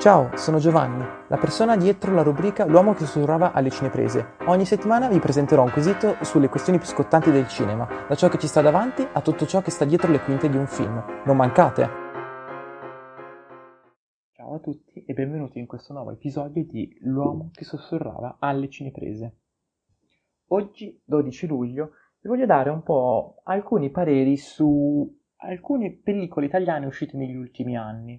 Ciao, sono Giovanni, la persona dietro la rubrica L'uomo che sussurrava alle cineprese. Ogni settimana vi presenterò un quesito sulle questioni più scottanti del cinema, da ciò che ci sta davanti a tutto ciò che sta dietro le quinte di un film. Non mancate! Ciao a tutti e benvenuti in questo nuovo episodio di L'uomo che sussurrava alle cineprese. Oggi, 12 luglio, vi voglio dare un po' alcuni pareri su alcune pellicole italiane uscite negli ultimi anni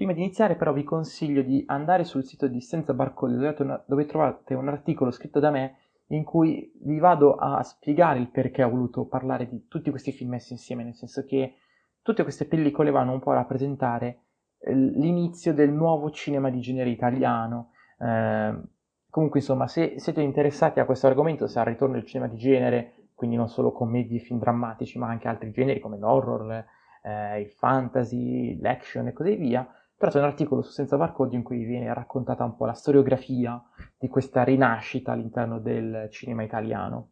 Prima di iniziare però vi consiglio di andare sul sito di Senza Barcode dove trovate un articolo scritto da me in cui vi vado a spiegare il perché ho voluto parlare di tutti questi film messi insieme, nel senso che tutte queste pellicole vanno un po' a rappresentare eh, l'inizio del nuovo cinema di genere italiano. Eh, comunque, insomma, se siete interessati a questo argomento, se al ritorno del cinema di genere, quindi non solo commedie e film drammatici, ma anche altri generi come l'horror, eh, il fantasy, l'action e così via, però c'è un articolo su Senza Barcode in cui viene raccontata un po' la storiografia di questa rinascita all'interno del cinema italiano.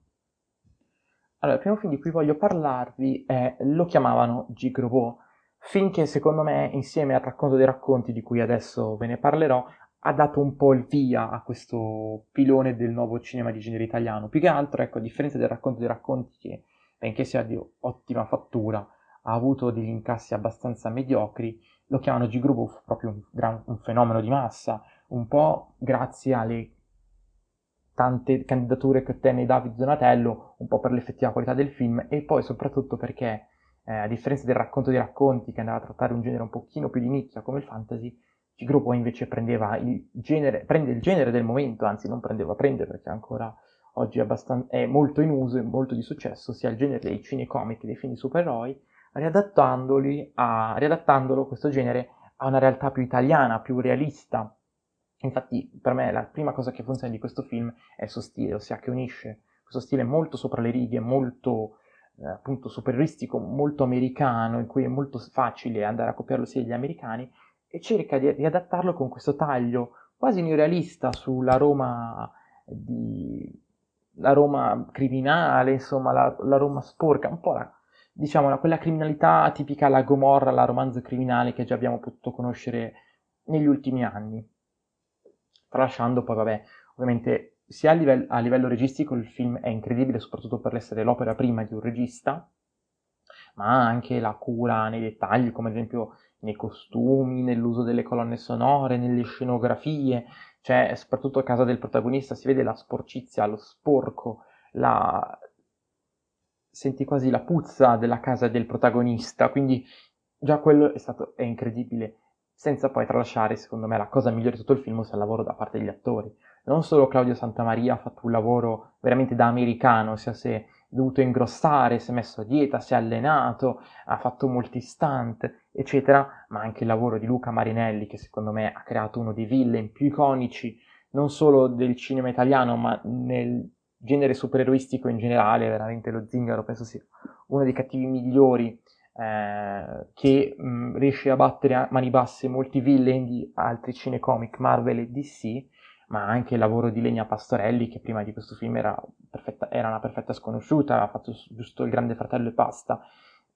Allora, il primo film di cui voglio parlarvi è Lo chiamavano Gigrobo, film che secondo me, insieme al racconto dei racconti di cui adesso ve ne parlerò, ha dato un po' il via a questo pilone del nuovo cinema di genere italiano. Più che altro, ecco, a differenza del racconto dei racconti, che benché sia di ottima fattura, ha avuto degli incassi abbastanza mediocri, lo chiamano G-Group fu proprio un, gran, un fenomeno di massa, un po' grazie alle tante candidature che ottenne David Donatello, un po' per l'effettiva qualità del film e poi soprattutto perché, eh, a differenza del racconto dei racconti che andava a trattare un genere un pochino più di nicchia come il fantasy, G-Gruppo invece prendeva il genere, prende il genere del momento, anzi non prendeva, prende perché ancora oggi è, è molto in uso e molto di successo, sia il genere dei cinecomic, dei film di supereroi, riadattandoli a, riadattandolo questo genere a una realtà più italiana, più realista. Infatti, per me la prima cosa che funziona di questo film è il suo stile, ossia che unisce questo stile molto sopra le righe, molto eh, appunto superioristico, molto americano, in cui è molto facile andare a copiarlo sia degli americani, e cerca di riadattarlo con questo taglio quasi neorealista sulla Roma di la Roma criminale, insomma, la, la Roma sporca, un po' la, diciamo, quella criminalità tipica alla Gomorra, alla romanzo criminale che già abbiamo potuto conoscere negli ultimi anni. Tralasciando poi, vabbè, ovviamente sia a livello, a livello registico il film è incredibile, soprattutto per essere l'opera prima di un regista, ma anche la cura nei dettagli, come ad esempio nei costumi, nell'uso delle colonne sonore, nelle scenografie, cioè soprattutto a casa del protagonista si vede la sporcizia, lo sporco, la, senti quasi la puzza della casa del protagonista, quindi già quello è stato è incredibile, senza poi tralasciare, secondo me, la cosa migliore di tutto il film sia il lavoro da parte degli attori. Non solo Claudio Santamaria ha fatto un lavoro veramente da americano, sia si è dovuto ingrossare, si è messo a dieta, si è allenato, ha fatto molti stunt, eccetera, ma anche il lavoro di Luca Marinelli, che secondo me ha creato uno dei villain più iconici, non solo del cinema italiano, ma nel genere supereroistico in generale, veramente lo Zingaro penso sia uno dei cattivi migliori eh, che mh, riesce a battere a mani basse molti villain di altri cinecomic Marvel e DC, ma anche il lavoro di Legna Pastorelli che prima di questo film era, perfetta, era una perfetta sconosciuta, ha fatto giusto il Grande Fratello e basta.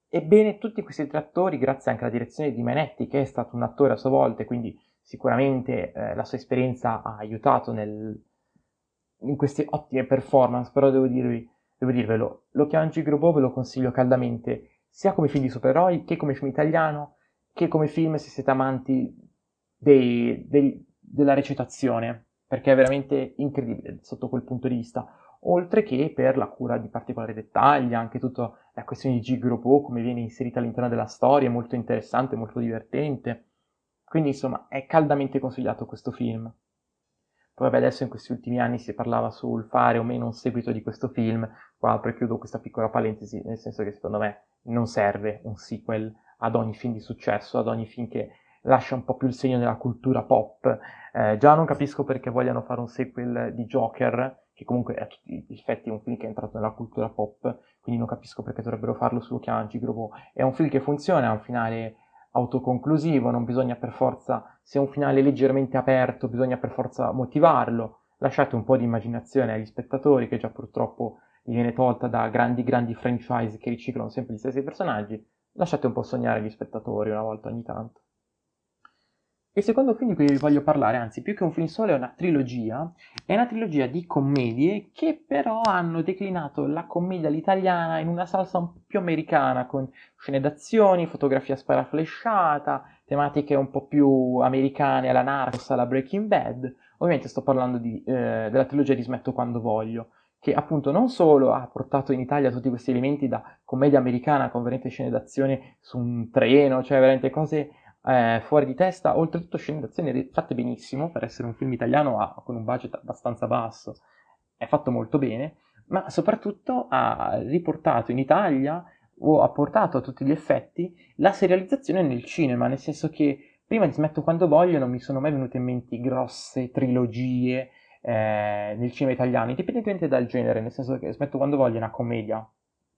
Ebbene, tutti questi tre attori, grazie anche alla direzione di Menetti, che è stato un attore a sua volta, quindi sicuramente eh, la sua esperienza ha aiutato nel, in queste ottime performance, però devo, dirvi, devo dirvelo, lo Chiangi Grobo ve lo consiglio caldamente, sia come film di supereroi, che come film italiano, che come film se siete amanti dei, dei, della recitazione, perché è veramente incredibile sotto quel punto di vista, oltre che per la cura di particolari dettagli, anche tutta la questione di Gigropo, come viene inserita all'interno della storia, è molto interessante, molto divertente. Quindi insomma è caldamente consigliato questo film. Poi vabbè, adesso in questi ultimi anni si parlava sul fare o meno un seguito di questo film, qua prechiudo questa piccola parentesi, nel senso che secondo me non serve un sequel ad ogni film di successo, ad ogni film che lascia un po' più il segno nella cultura pop. Eh, già non capisco perché vogliano fare un sequel di Joker, che comunque a tutti gli effetti è un film che è entrato nella cultura pop, quindi non capisco perché dovrebbero farlo su Chiangi Grobo. È un film che funziona, ha un finale autoconclusivo, non bisogna per forza, se è un finale leggermente aperto, bisogna per forza motivarlo. Lasciate un po' di immaginazione agli spettatori, che già purtroppo gli viene tolta da grandi, grandi franchise che riciclano sempre gli stessi personaggi. Lasciate un po' sognare gli spettatori una volta ogni tanto. Il secondo film di cui vi voglio parlare, anzi più che un film solo, è una trilogia. È una trilogia di commedie che però hanno declinato la commedia all'italiana in una salsa un po' più americana, con scene d'azioni, fotografia sparaflesciata, tematiche un po' più americane alla Narcos, alla Breaking Bad. Ovviamente sto parlando di, eh, della trilogia di Smetto quando voglio, che appunto non solo ha portato in Italia tutti questi elementi da commedia americana con veramente scene d'azione su un treno, cioè veramente cose eh, fuori di testa, oltretutto scene d'azione fatte benissimo per essere un film italiano a, con un budget abbastanza basso, è fatto molto bene, ma soprattutto ha riportato in Italia o ha portato a tutti gli effetti la serializzazione nel cinema, nel senso che prima di Smetto quando voglio non mi sono mai venute in mente grosse trilogie eh, nel cinema italiano, indipendentemente dal genere, nel senso che Smetto quando voglio è una commedia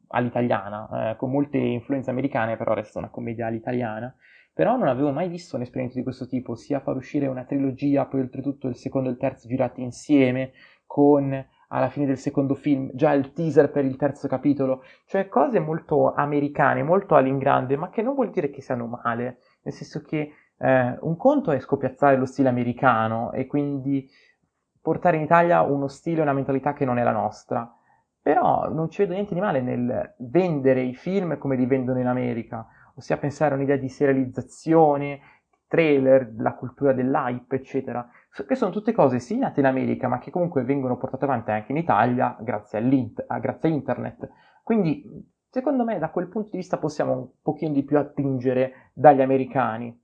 all'italiana, eh, con molte influenze americane, però resta una commedia all'italiana, però non avevo mai visto un esperimento di questo tipo, sia far uscire una trilogia, poi oltretutto il secondo e il terzo girati insieme, con alla fine del secondo film già il teaser per il terzo capitolo, cioè cose molto americane, molto all'ingrande, ma che non vuol dire che siano male, nel senso che eh, un conto è scopiazzare lo stile americano e quindi portare in Italia uno stile e una mentalità che non è la nostra. Però non ci vedo niente di male nel vendere i film come li vendono in America, ossia pensare a un'idea di serializzazione, trailer, la cultura dell'hype, eccetera, che sono tutte cose sì nate in America, ma che comunque vengono portate avanti anche in Italia grazie, grazie a internet. Quindi, secondo me, da quel punto di vista possiamo un pochino di più attingere dagli americani.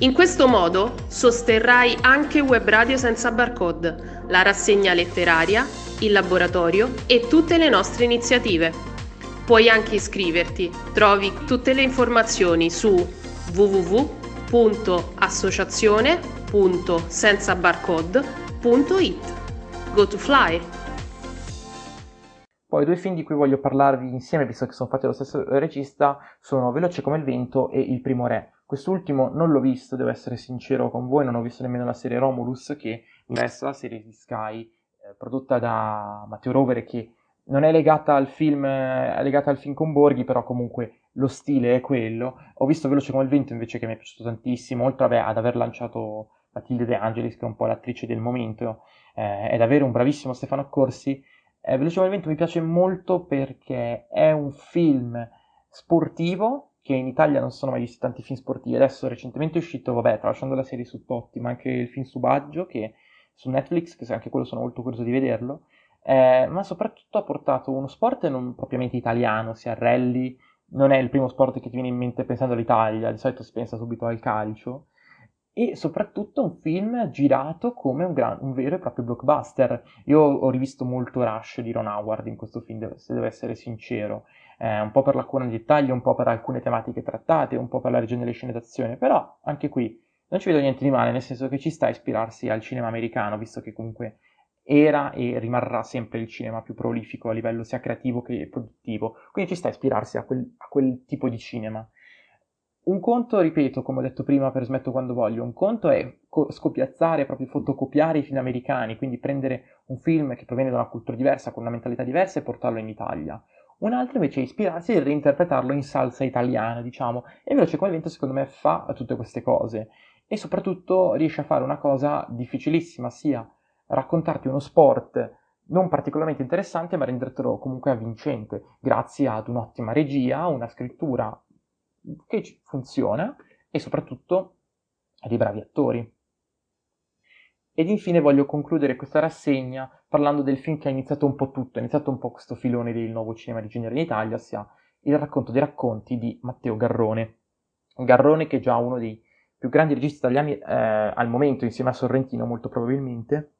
In questo modo sosterrai anche Web Radio senza barcode, la rassegna letteraria, il laboratorio e tutte le nostre iniziative. Puoi anche iscriverti, trovi tutte le informazioni su www.associazione.senzabarcode.it. Go to fly! Poi due film di cui voglio parlarvi insieme, visto che sono fatti dallo stesso regista, sono Veloce come il vento e Il primo re. Quest'ultimo non l'ho visto, devo essere sincero con voi, non ho visto nemmeno la serie Romulus, che è la serie di Sky, eh, prodotta da Matteo Rovere, che non è legata al film, è legata al film con Borghi, però comunque lo stile è quello. Ho visto Veloce come il vento invece che mi è piaciuto tantissimo, oltre vabbè, ad aver lanciato Matilde De Angelis, che è un po' l'attrice del momento, eh, è davvero un bravissimo Stefano Accorsi. Eh, Veloce come il vento mi piace molto perché è un film sportivo, che in Italia non sono mai visti tanti film sportivi. Adesso recentemente è uscito, vabbè, tralasciando la serie su Totti, ma anche il film su Baggio, che su Netflix, che anche quello sono molto curioso di vederlo eh, ma soprattutto ha portato uno sport non propriamente italiano, sia rally, non è il primo sport che ti viene in mente pensando all'Italia, di solito si pensa subito al calcio, e soprattutto un film girato come un, gran, un vero e proprio blockbuster. Io ho rivisto molto Rush di Ron Howard in questo film, se devo essere sincero, eh, un po' per la cura di dettaglio, un po' per alcune tematiche trattate, un po' per la regione delle scene d'azione, però anche qui non ci vedo niente di male, nel senso che ci sta a ispirarsi al cinema americano, visto che comunque era e rimarrà sempre il cinema più prolifico a livello sia creativo che produttivo, quindi ci sta a ispirarsi a quel, a quel tipo di cinema. Un conto, ripeto, come ho detto prima per Smetto quando voglio, un conto è co- scopiazzare, proprio fotocopiare i film americani, quindi prendere un film che proviene da una cultura diversa, con una mentalità diversa e portarlo in Italia. Un altro invece è ispirarsi e reinterpretarlo in salsa italiana, diciamo, e come il vento secondo me fa tutte queste cose e soprattutto riesce a fare una cosa difficilissima, sia raccontarti uno sport non particolarmente interessante, ma rendertelo comunque avvincente, grazie ad un'ottima regia, una scrittura che funziona e soprattutto a dei bravi attori. Ed infine voglio concludere questa rassegna parlando del film che ha iniziato un po' tutto, ha iniziato un po' questo filone del nuovo cinema di genere in Italia, ossia il racconto dei racconti di Matteo Garrone. Garrone che è già uno dei più grandi registi italiani eh, al momento, insieme a Sorrentino molto probabilmente,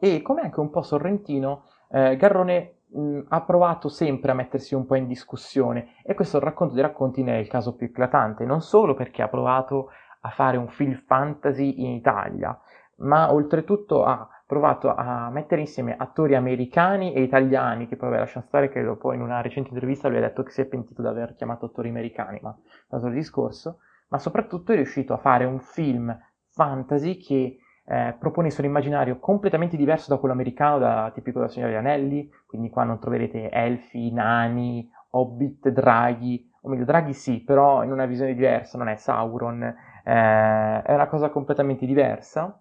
e come anche un po' Sorrentino, eh, Garrone mh, ha provato sempre a mettersi un po' in discussione e questo racconto dei racconti ne è il caso più eclatante, non solo perché ha provato a fare un film fantasy in Italia, ma oltretutto ha provato a mettere insieme attori americani e italiani, che poi vabbè, lasciamo stare che poi in una recente intervista lui ha detto che si è pentito di aver chiamato attori americani, ma è un discorso, ma soprattutto è riuscito a fare un film fantasy che eh, proponesse un immaginario completamente diverso da quello americano, da, tipico della signora Anelli, quindi qua non troverete elfi, nani, hobbit, draghi, o meglio draghi sì, però in una visione diversa, non è Sauron, eh, è una cosa completamente diversa,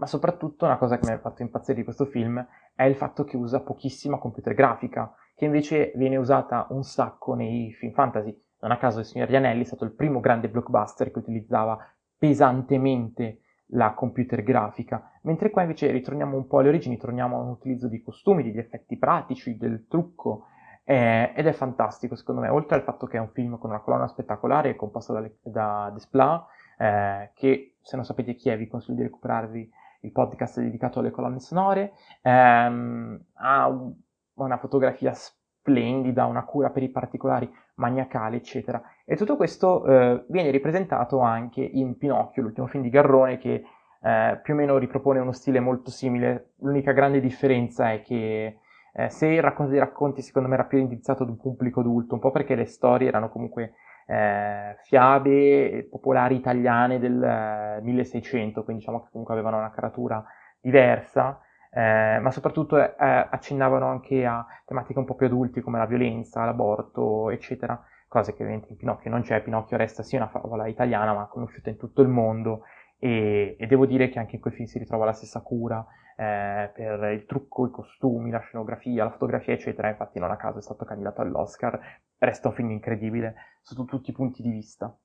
ma soprattutto una cosa che mi ha fatto impazzire di questo film è il fatto che usa pochissima computer grafica, che invece viene usata un sacco nei film fantasy. Non a caso il signor Anelli è stato il primo grande blockbuster che utilizzava pesantemente la computer grafica, mentre qua invece ritorniamo un po' alle origini, torniamo a un utilizzo di costumi, degli effetti pratici, del trucco, eh, ed è fantastico secondo me, oltre al fatto che è un film con una colonna spettacolare composta da, da Desplat, eh, che se non sapete chi è vi consiglio di recuperarvi il podcast dedicato alle colonne sonore, ehm, ha un, una fotografia splendida, una cura per i particolari maniacale, eccetera. E tutto questo eh, viene ripresentato anche in Pinocchio, l'ultimo film di Garrone, che eh, più o meno ripropone uno stile molto simile. L'unica grande differenza è che eh, se il racconto dei racconti, secondo me, era più indirizzato ad un pubblico adulto, un po' perché le storie erano comunque eh, fiabe popolari italiane del 1600, quindi diciamo che comunque avevano una caratura diversa eh, ma soprattutto eh, accennavano anche a tematiche un po' più adulti come la violenza, l'aborto, eccetera, cose che ovviamente in Pinocchio non c'è, Pinocchio resta sì una favola italiana ma conosciuta in tutto il mondo e, e devo dire che anche in quel film si ritrova la stessa cura eh, per il trucco, i costumi, la scenografia, la fotografia, eccetera, infatti non a caso è stato candidato all'Oscar, resta un film incredibile sotto tutti i punti di vista.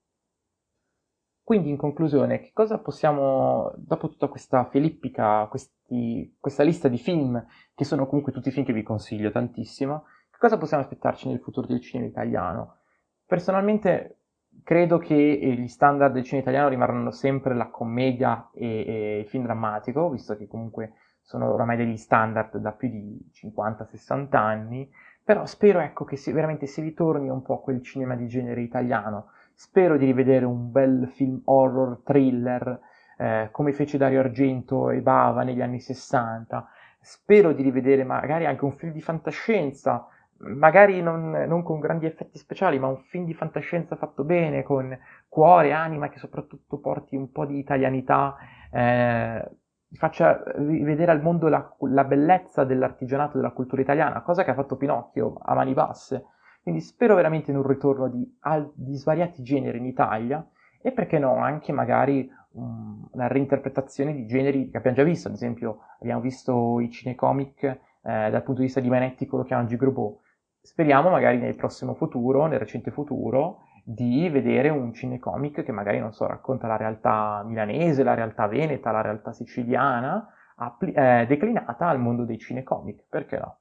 Quindi in conclusione, che cosa possiamo, dopo tutta questa filippica, questi, questa lista di film, che sono comunque tutti film che vi consiglio tantissimo, che cosa possiamo aspettarci nel futuro del cinema italiano? Personalmente credo che gli standard del cinema italiano rimarranno sempre la commedia e, e il film drammatico, visto che comunque sono oramai degli standard da più di 50-60 anni, però spero ecco che si, veramente si ritorni un po' a quel cinema di genere italiano, Spero di rivedere un bel film horror thriller eh, come fece Dario Argento e Bava negli anni 60. Spero di rivedere magari anche un film di fantascienza, magari non, non, con grandi effetti speciali, ma un film di fantascienza fatto bene, con cuore, anima, che soprattutto porti un po' di italianità, eh, faccia rivedere al mondo la, la bellezza dell'artigianato della cultura italiana, cosa che ha fatto Pinocchio a mani basse. Quindi spero veramente in un ritorno di, di svariati generi in Italia e perché no anche magari um, una reinterpretazione di generi che abbiamo già visto, ad esempio abbiamo visto i cinecomic eh, dal punto di vista dimenetico, lo chiamano Gigrobot. Speriamo magari nel prossimo futuro, nel recente futuro, di vedere un cinecomic che magari, non so, racconta la realtà milanese, la realtà veneta, la realtà siciliana, appli- eh, declinata al mondo dei cinecomic, perché no?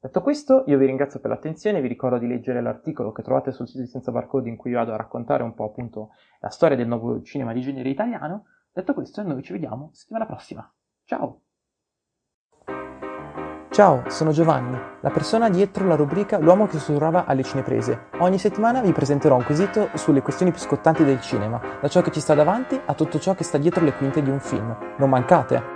Detto questo, io vi ringrazio per l'attenzione, vi ricordo di leggere l'articolo che trovate sul sito di Senza Barcode in cui vado a raccontare un po' appunto la storia del nuovo cinema di genere italiano. Detto questo, noi ci vediamo settimana prossima. Ciao! Ciao, sono Giovanni, la persona dietro la rubrica L'uomo che sussurrava alle cineprese. Ogni settimana vi presenterò un quesito sulle questioni più scottanti del cinema, da ciò che ci sta davanti a tutto ciò che sta dietro le quinte di un film. Non mancate!